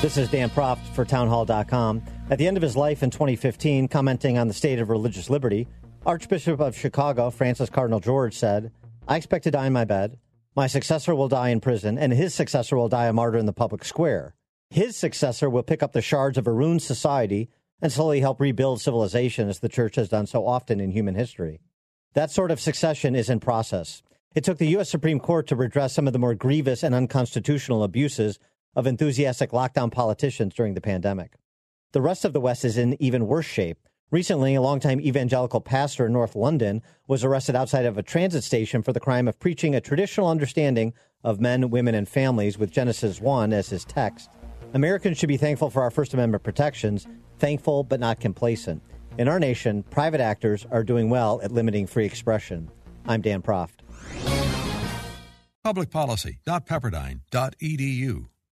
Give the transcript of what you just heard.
This is Dan Proft for townhall.com. At the end of his life in 2015, commenting on the state of religious liberty, Archbishop of Chicago, Francis Cardinal George, said, I expect to die in my bed. My successor will die in prison, and his successor will die a martyr in the public square. His successor will pick up the shards of a ruined society and slowly help rebuild civilization as the church has done so often in human history. That sort of succession is in process. It took the U.S. Supreme Court to redress some of the more grievous and unconstitutional abuses of enthusiastic lockdown politicians during the pandemic. The rest of the West is in even worse shape. Recently, a longtime evangelical pastor in North London was arrested outside of a transit station for the crime of preaching a traditional understanding of men, women, and families with Genesis 1 as his text. Americans should be thankful for our First Amendment protections, thankful but not complacent. In our nation, private actors are doing well at limiting free expression. I'm Dan Proft. Publicpolicy.pepperdine.edu